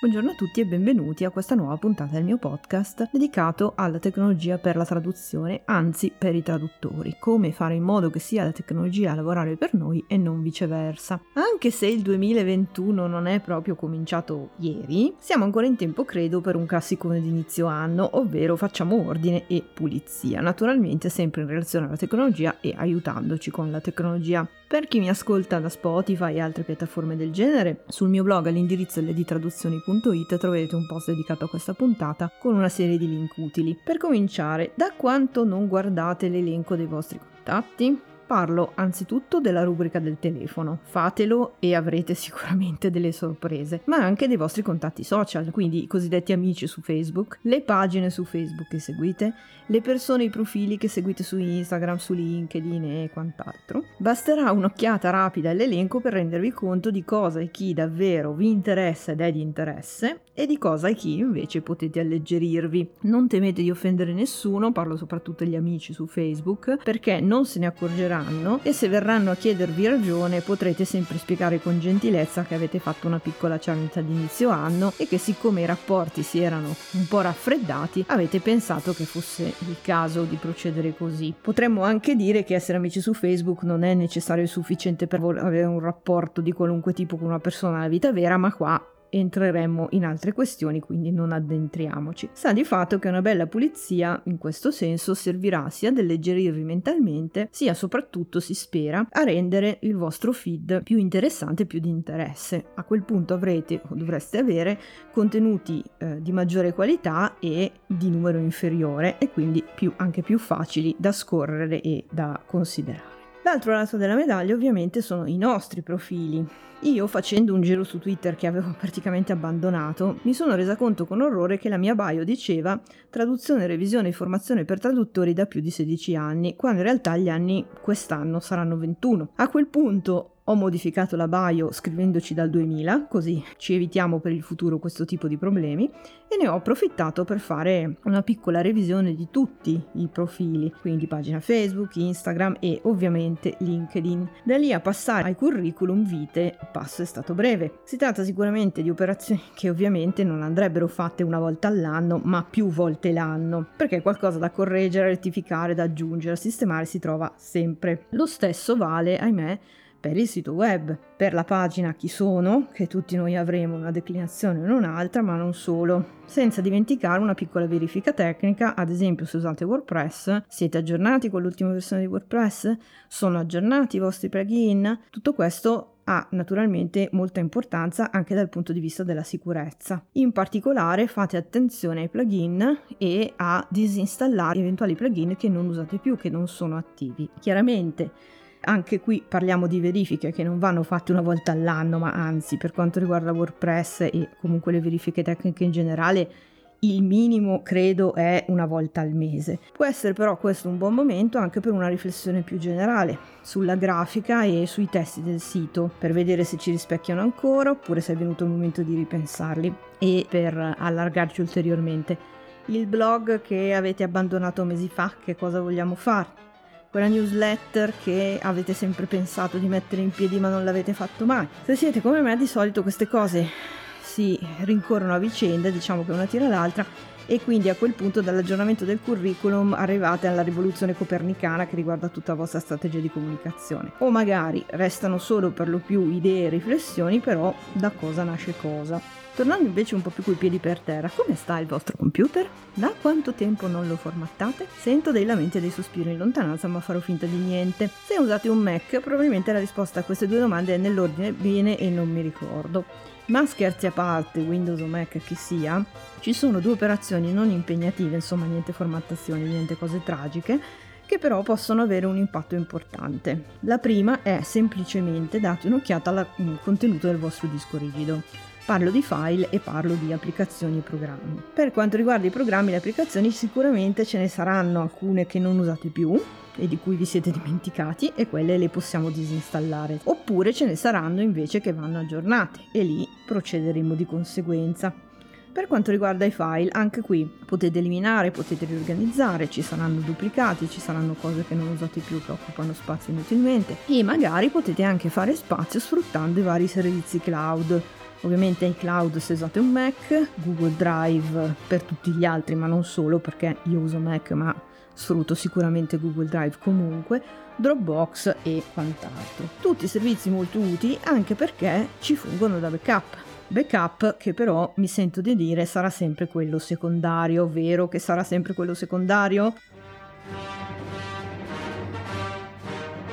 Buongiorno a tutti e benvenuti a questa nuova puntata del mio podcast dedicato alla tecnologia per la traduzione, anzi per i traduttori, come fare in modo che sia la tecnologia a lavorare per noi e non viceversa. Anche se il 2021 non è proprio cominciato ieri, siamo ancora in tempo credo per un classicone di inizio anno, ovvero facciamo ordine e pulizia, naturalmente sempre in relazione alla tecnologia e aiutandoci con la tecnologia. Per chi mi ascolta da Spotify e altre piattaforme del genere, sul mio blog all'indirizzo leditraduzioni.it troverete un post dedicato a questa puntata con una serie di link utili. Per cominciare, da quanto non guardate l'elenco dei vostri contatti? Parlo anzitutto della rubrica del telefono, fatelo e avrete sicuramente delle sorprese, ma anche dei vostri contatti social, quindi i cosiddetti amici su Facebook, le pagine su Facebook che seguite, le persone, i profili che seguite su Instagram, su LinkedIn e quant'altro. Basterà un'occhiata rapida all'elenco per rendervi conto di cosa e chi davvero vi interessa ed è di interesse e di cosa e chi invece potete alleggerirvi. Non temete di offendere nessuno, parlo soprattutto agli amici su Facebook, perché non se ne accorgeranno verranno e se verranno a chiedervi ragione potrete sempre spiegare con gentilezza che avete fatto una piccola cianita di inizio anno e che siccome i rapporti si erano un po' raffreddati avete pensato che fosse il caso di procedere così. Potremmo anche dire che essere amici su Facebook non è necessario e sufficiente per avere un rapporto di qualunque tipo con una persona nella vita vera, ma qua entreremmo in altre questioni, quindi non addentriamoci. Sta di fatto che una bella pulizia in questo senso servirà sia ad alleggerirvi mentalmente, sia soprattutto, si spera, a rendere il vostro feed più interessante e più di interesse. A quel punto avrete o dovreste avere contenuti eh, di maggiore qualità e di numero inferiore e quindi più, anche più facili da scorrere e da considerare. L'altro lato della medaglia ovviamente sono i nostri profili. Io facendo un giro su Twitter che avevo praticamente abbandonato, mi sono resa conto con orrore che la mia bio diceva traduzione, revisione e formazione per traduttori da più di 16 anni, quando in realtà gli anni quest'anno saranno 21. A quel punto ho modificato la bio scrivendoci dal 2000, così ci evitiamo per il futuro questo tipo di problemi, e ne ho approfittato per fare una piccola revisione di tutti i profili, quindi pagina Facebook, Instagram e ovviamente LinkedIn. Da lì a passare ai curriculum vite, il passo è stato breve. Si tratta sicuramente di operazioni che ovviamente non andrebbero fatte una volta all'anno, ma più volte l'anno, perché qualcosa da correggere, rettificare, da aggiungere, sistemare si trova sempre. Lo stesso vale, ahimè, per il sito web, per la pagina chi sono, che tutti noi avremo una declinazione o un'altra, ma non solo, senza dimenticare una piccola verifica tecnica, ad esempio se usate WordPress, siete aggiornati con l'ultima versione di WordPress? Sono aggiornati i vostri plugin? Tutto questo ha naturalmente molta importanza anche dal punto di vista della sicurezza. In particolare fate attenzione ai plugin e a disinstallare eventuali plugin che non usate più, che non sono attivi. Chiaramente anche qui parliamo di verifiche che non vanno fatte una volta all'anno, ma anzi per quanto riguarda WordPress e comunque le verifiche tecniche in generale, il minimo credo è una volta al mese. Può essere però questo un buon momento anche per una riflessione più generale sulla grafica e sui testi del sito, per vedere se ci rispecchiano ancora oppure se è venuto il momento di ripensarli e per allargarci ulteriormente. Il blog che avete abbandonato mesi fa, che cosa vogliamo fare? Quella newsletter che avete sempre pensato di mettere in piedi ma non l'avete fatto mai. Se siete come me, di solito queste cose si rincorrono a vicenda, diciamo che una tira l'altra, e quindi a quel punto dall'aggiornamento del curriculum arrivate alla rivoluzione copernicana che riguarda tutta la vostra strategia di comunicazione. O magari restano solo per lo più idee e riflessioni, però da cosa nasce cosa. Tornando invece un po' più coi piedi per terra, come sta il vostro computer? Da quanto tempo non lo formattate? Sento dei lamenti e dei sospiri in lontananza, ma farò finta di niente. Se usate un Mac, probabilmente la risposta a queste due domande è nell'ordine bene e non mi ricordo. Ma scherzi a parte, Windows o Mac che sia, ci sono due operazioni non impegnative, insomma niente formattazione, niente cose tragiche, che però possono avere un impatto importante. La prima è semplicemente date un'occhiata al contenuto del vostro disco rigido. Parlo di file e parlo di applicazioni e programmi. Per quanto riguarda i programmi e le applicazioni sicuramente ce ne saranno alcune che non usate più e di cui vi siete dimenticati e quelle le possiamo disinstallare. Oppure ce ne saranno invece che vanno aggiornate e lì procederemo di conseguenza. Per quanto riguarda i file, anche qui potete eliminare, potete riorganizzare, ci saranno duplicati, ci saranno cose che non usate più che occupano spazio inutilmente e magari potete anche fare spazio sfruttando i vari servizi cloud Ovviamente iCloud se usate un Mac, Google Drive per tutti gli altri, ma non solo perché io uso Mac, ma sfrutto sicuramente Google Drive comunque, Dropbox e quant'altro. Tutti servizi molto utili anche perché ci fungono da backup. Backup che però mi sento di dire sarà sempre quello secondario, vero che sarà sempre quello secondario?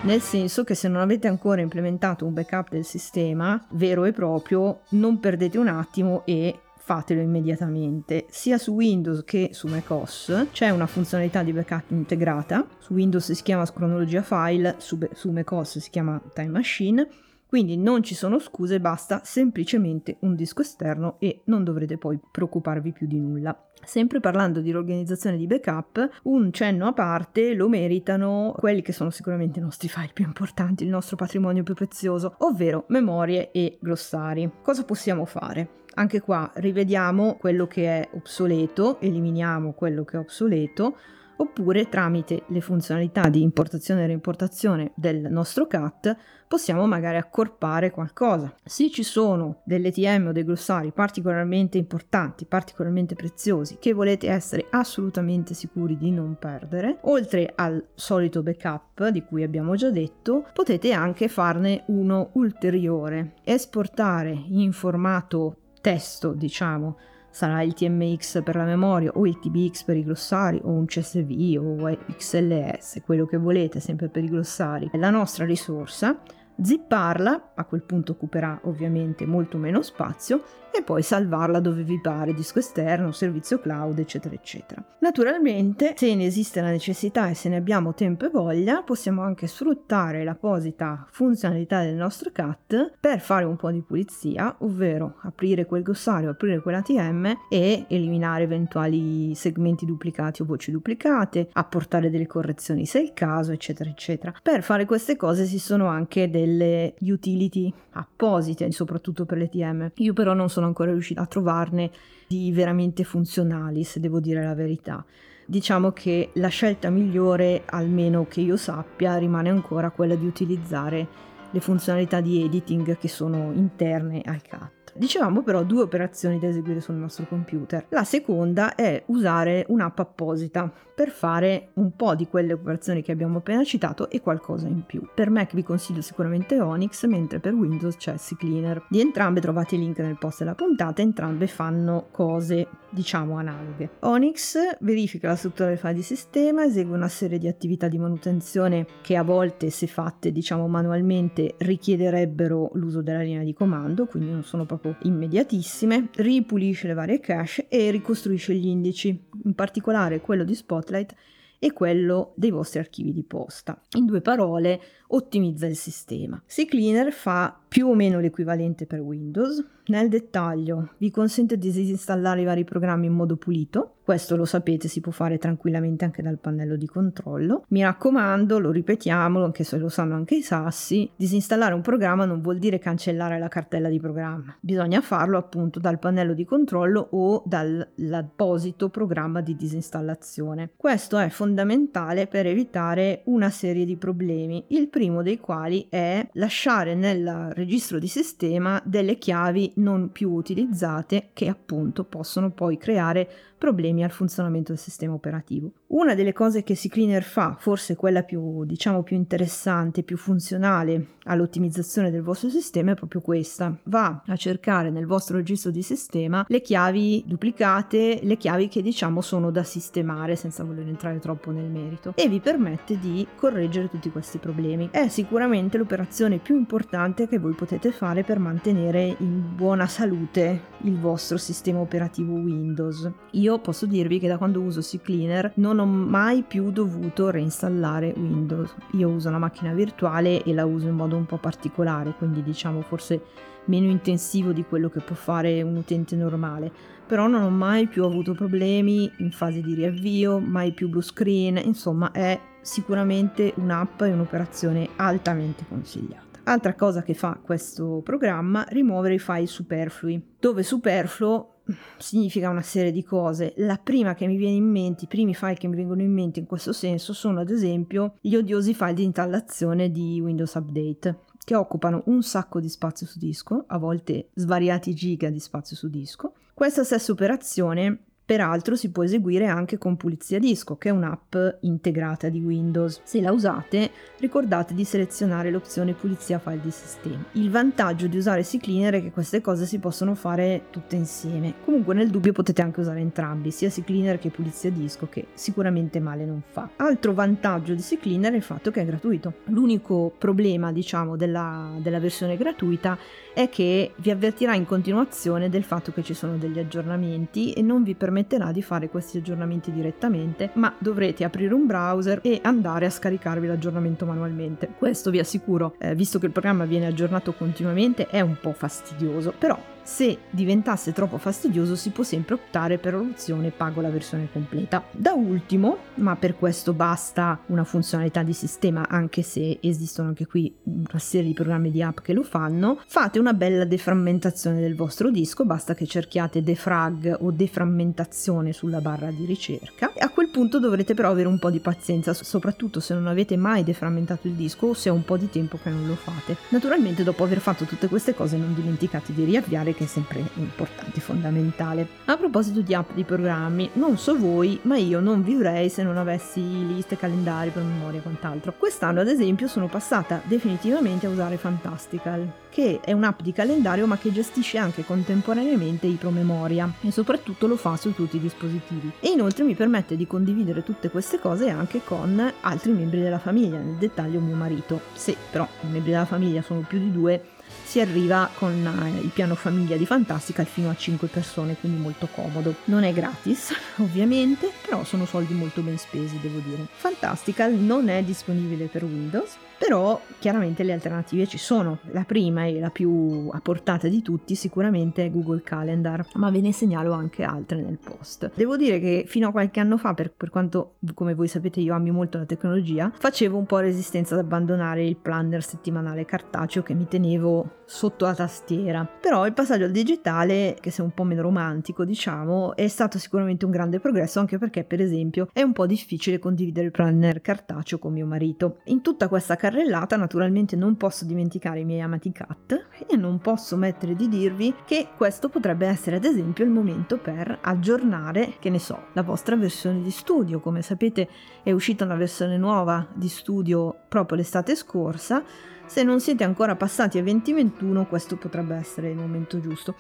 Nel senso che se non avete ancora implementato un backup del sistema vero e proprio, non perdete un attimo e fatelo immediatamente. Sia su Windows che su macOS c'è una funzionalità di backup integrata. Su Windows si chiama cronologia file, su, su macOS si chiama time machine. Quindi non ci sono scuse, basta semplicemente un disco esterno e non dovrete poi preoccuparvi più di nulla. Sempre parlando di organizzazione di backup, un cenno a parte lo meritano quelli che sono sicuramente i nostri file più importanti, il nostro patrimonio più prezioso, ovvero memorie e glossari. Cosa possiamo fare? Anche qua rivediamo quello che è obsoleto, eliminiamo quello che è obsoleto, oppure tramite le funzionalità di importazione e reimportazione del nostro CAT possiamo magari accorpare qualcosa. Se ci sono delle TM o dei glossari particolarmente importanti, particolarmente preziosi, che volete essere assolutamente sicuri di non perdere, oltre al solito backup di cui abbiamo già detto, potete anche farne uno ulteriore, esportare in formato testo, diciamo, sarà il TMX per la memoria o il TBX per i glossari o un CSV o XLS, quello che volete, sempre per i glossari, la nostra risorsa zipparla, a quel punto occuperà ovviamente molto meno spazio, e poi salvarla dove vi pare, disco esterno, servizio cloud, eccetera, eccetera. Naturalmente, se ne esiste la necessità e se ne abbiamo tempo e voglia, possiamo anche sfruttare l'apposita funzionalità del nostro CAT per fare un po' di pulizia, ovvero aprire quel glossario, aprire quella TM e eliminare eventuali segmenti duplicati o voci duplicate, apportare delle correzioni se è il caso, eccetera, eccetera. Per fare queste cose si sono anche delle delle utility apposite, soprattutto per le TM. Io però non sono ancora riuscita a trovarne di veramente funzionali, se devo dire la verità. Diciamo che la scelta migliore, almeno che io sappia, rimane ancora quella di utilizzare le funzionalità di editing che sono interne al CAT. Dicevamo però due operazioni da eseguire sul nostro computer. La seconda è usare un'app apposita per fare un po' di quelle operazioni che abbiamo appena citato e qualcosa in più. Per Mac vi consiglio sicuramente Onyx, mentre per Windows c'è CCleaner. Di entrambe trovate il link nel post della puntata, entrambe fanno cose diciamo analoghe. Onyx verifica la struttura del file di sistema, esegue una serie di attività di manutenzione che a volte se fatte diciamo manualmente richiederebbero l'uso della linea di comando, quindi non sono proprio immediatissime, ripulisce le varie cache e ricostruisce gli indici, in particolare quello di Spotlight e quello dei vostri archivi di posta. In due parole, ottimizza il sistema. CCleaner fa più o meno l'equivalente per Windows. Nel dettaglio vi consente di disinstallare i vari programmi in modo pulito, questo lo sapete si può fare tranquillamente anche dal pannello di controllo. Mi raccomando, lo ripetiamo, anche se lo sanno anche i sassi, disinstallare un programma non vuol dire cancellare la cartella di programma, bisogna farlo appunto dal pannello di controllo o dall'apposito programma di disinstallazione. Questo è fondamentale per evitare una serie di problemi. Il primo dei quali è lasciare nel registro di sistema delle chiavi non più utilizzate che appunto possono poi creare problemi al funzionamento del sistema operativo. Una delle cose che CCleaner fa, forse quella più, diciamo, più interessante, più funzionale all'ottimizzazione del vostro sistema è proprio questa. Va a cercare nel vostro registro di sistema le chiavi duplicate, le chiavi che diciamo sono da sistemare senza voler entrare troppo nel merito e vi permette di correggere tutti questi problemi. È sicuramente l'operazione più importante che voi potete fare per mantenere in buona salute il vostro sistema operativo Windows. Io posso dirvi che da quando uso CCleaner non ho mai più dovuto reinstallare Windows. Io uso una macchina virtuale e la uso in modo un po' particolare, quindi diciamo forse meno intensivo di quello che può fare un utente normale. Però non ho mai più avuto problemi in fase di riavvio, mai più blue screen, insomma è sicuramente un'app e un'operazione altamente consigliata. Altra cosa che fa questo programma, rimuovere i file superflui, dove superfluo significa una serie di cose. La prima che mi viene in mente, i primi file che mi vengono in mente in questo senso sono ad esempio gli odiosi file di installazione di Windows Update che occupano un sacco di spazio su disco, a volte svariati giga di spazio su disco. Questa stessa operazione Peraltro si può eseguire anche con Pulizia Disco, che è un'app integrata di Windows. Se la usate, ricordate di selezionare l'opzione Pulizia file di sistema. Il vantaggio di usare CCleaner è che queste cose si possono fare tutte insieme. Comunque nel dubbio potete anche usare entrambi, sia CCleaner che Pulizia Disco, che sicuramente male non fa. Altro vantaggio di CCleaner è il fatto che è gratuito. L'unico problema, diciamo, della, della versione gratuita è che vi avvertirà in continuazione del fatto che ci sono degli aggiornamenti e non vi permetterà di fare questi aggiornamenti direttamente, ma dovrete aprire un browser e andare a scaricarvi l'aggiornamento manualmente. Questo vi assicuro, eh, visto che il programma viene aggiornato continuamente, è un po' fastidioso, però se diventasse troppo fastidioso si può sempre optare per l'opzione pago la versione completa. Da ultimo, ma per questo basta una funzionalità di sistema anche se esistono anche qui una serie di programmi di app che lo fanno, fate una bella deframmentazione del vostro disco, basta che cerchiate defrag o deframmentazione sulla barra di ricerca a quel punto dovrete però avere un po' di pazienza, soprattutto se non avete mai deframmentato il disco o se è un po' di tempo che non lo fate. Naturalmente dopo aver fatto tutte queste cose non dimenticate di riavviare che è sempre importante, fondamentale. A proposito di app di programmi, non so voi, ma io non vivrei se non avessi liste, calendari, promemoria e quant'altro. Quest'anno, ad esempio, sono passata definitivamente a usare Fantastical, che è un'app di calendario ma che gestisce anche contemporaneamente i promemoria e soprattutto lo fa su tutti i dispositivi. E inoltre mi permette di condividere tutte queste cose anche con altri membri della famiglia, nel dettaglio mio marito. Se però i membri della famiglia sono più di due, si arriva con eh, il piano famiglia di Fantastica fino a 5 persone, quindi molto comodo. Non è gratis, ovviamente, però sono soldi molto ben spesi, devo dire. Fantastical non è disponibile per Windows, però chiaramente le alternative ci sono. La prima e la più a portata di tutti sicuramente è Google Calendar, ma ve ne segnalo anche altre nel post. Devo dire che fino a qualche anno fa, per, per quanto come voi sapete io ami molto la tecnologia, facevo un po' resistenza ad abbandonare il planner settimanale cartaceo che mi tenevo sotto la tastiera. Però il passaggio al digitale, che sia un po' meno romantico diciamo, è stato sicuramente un grande progresso anche perché per esempio è un po' difficile condividere il planner cartaceo con mio marito. In tutta questa carrellata naturalmente non posso dimenticare i miei amati cat e non posso mettere di dirvi che questo potrebbe essere ad esempio il momento per aggiornare, che ne so, la vostra versione di studio. Come sapete è uscita una versione nuova di studio proprio l'estate scorsa. Se non siete ancora passati a 2021 questo potrebbe essere il momento giusto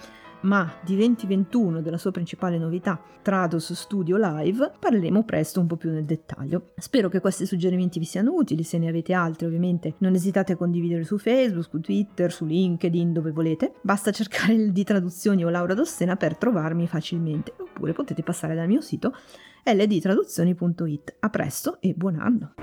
ma di 2021, della sua principale novità, Trados Studio Live, parleremo presto un po' più nel dettaglio. Spero che questi suggerimenti vi siano utili, se ne avete altri ovviamente non esitate a condividere su Facebook, su Twitter, su LinkedIn, dove volete. Basta cercare di traduzioni o Laura Dossena per trovarmi facilmente, oppure potete passare dal mio sito ldtraduzioni.it. A presto e buon anno!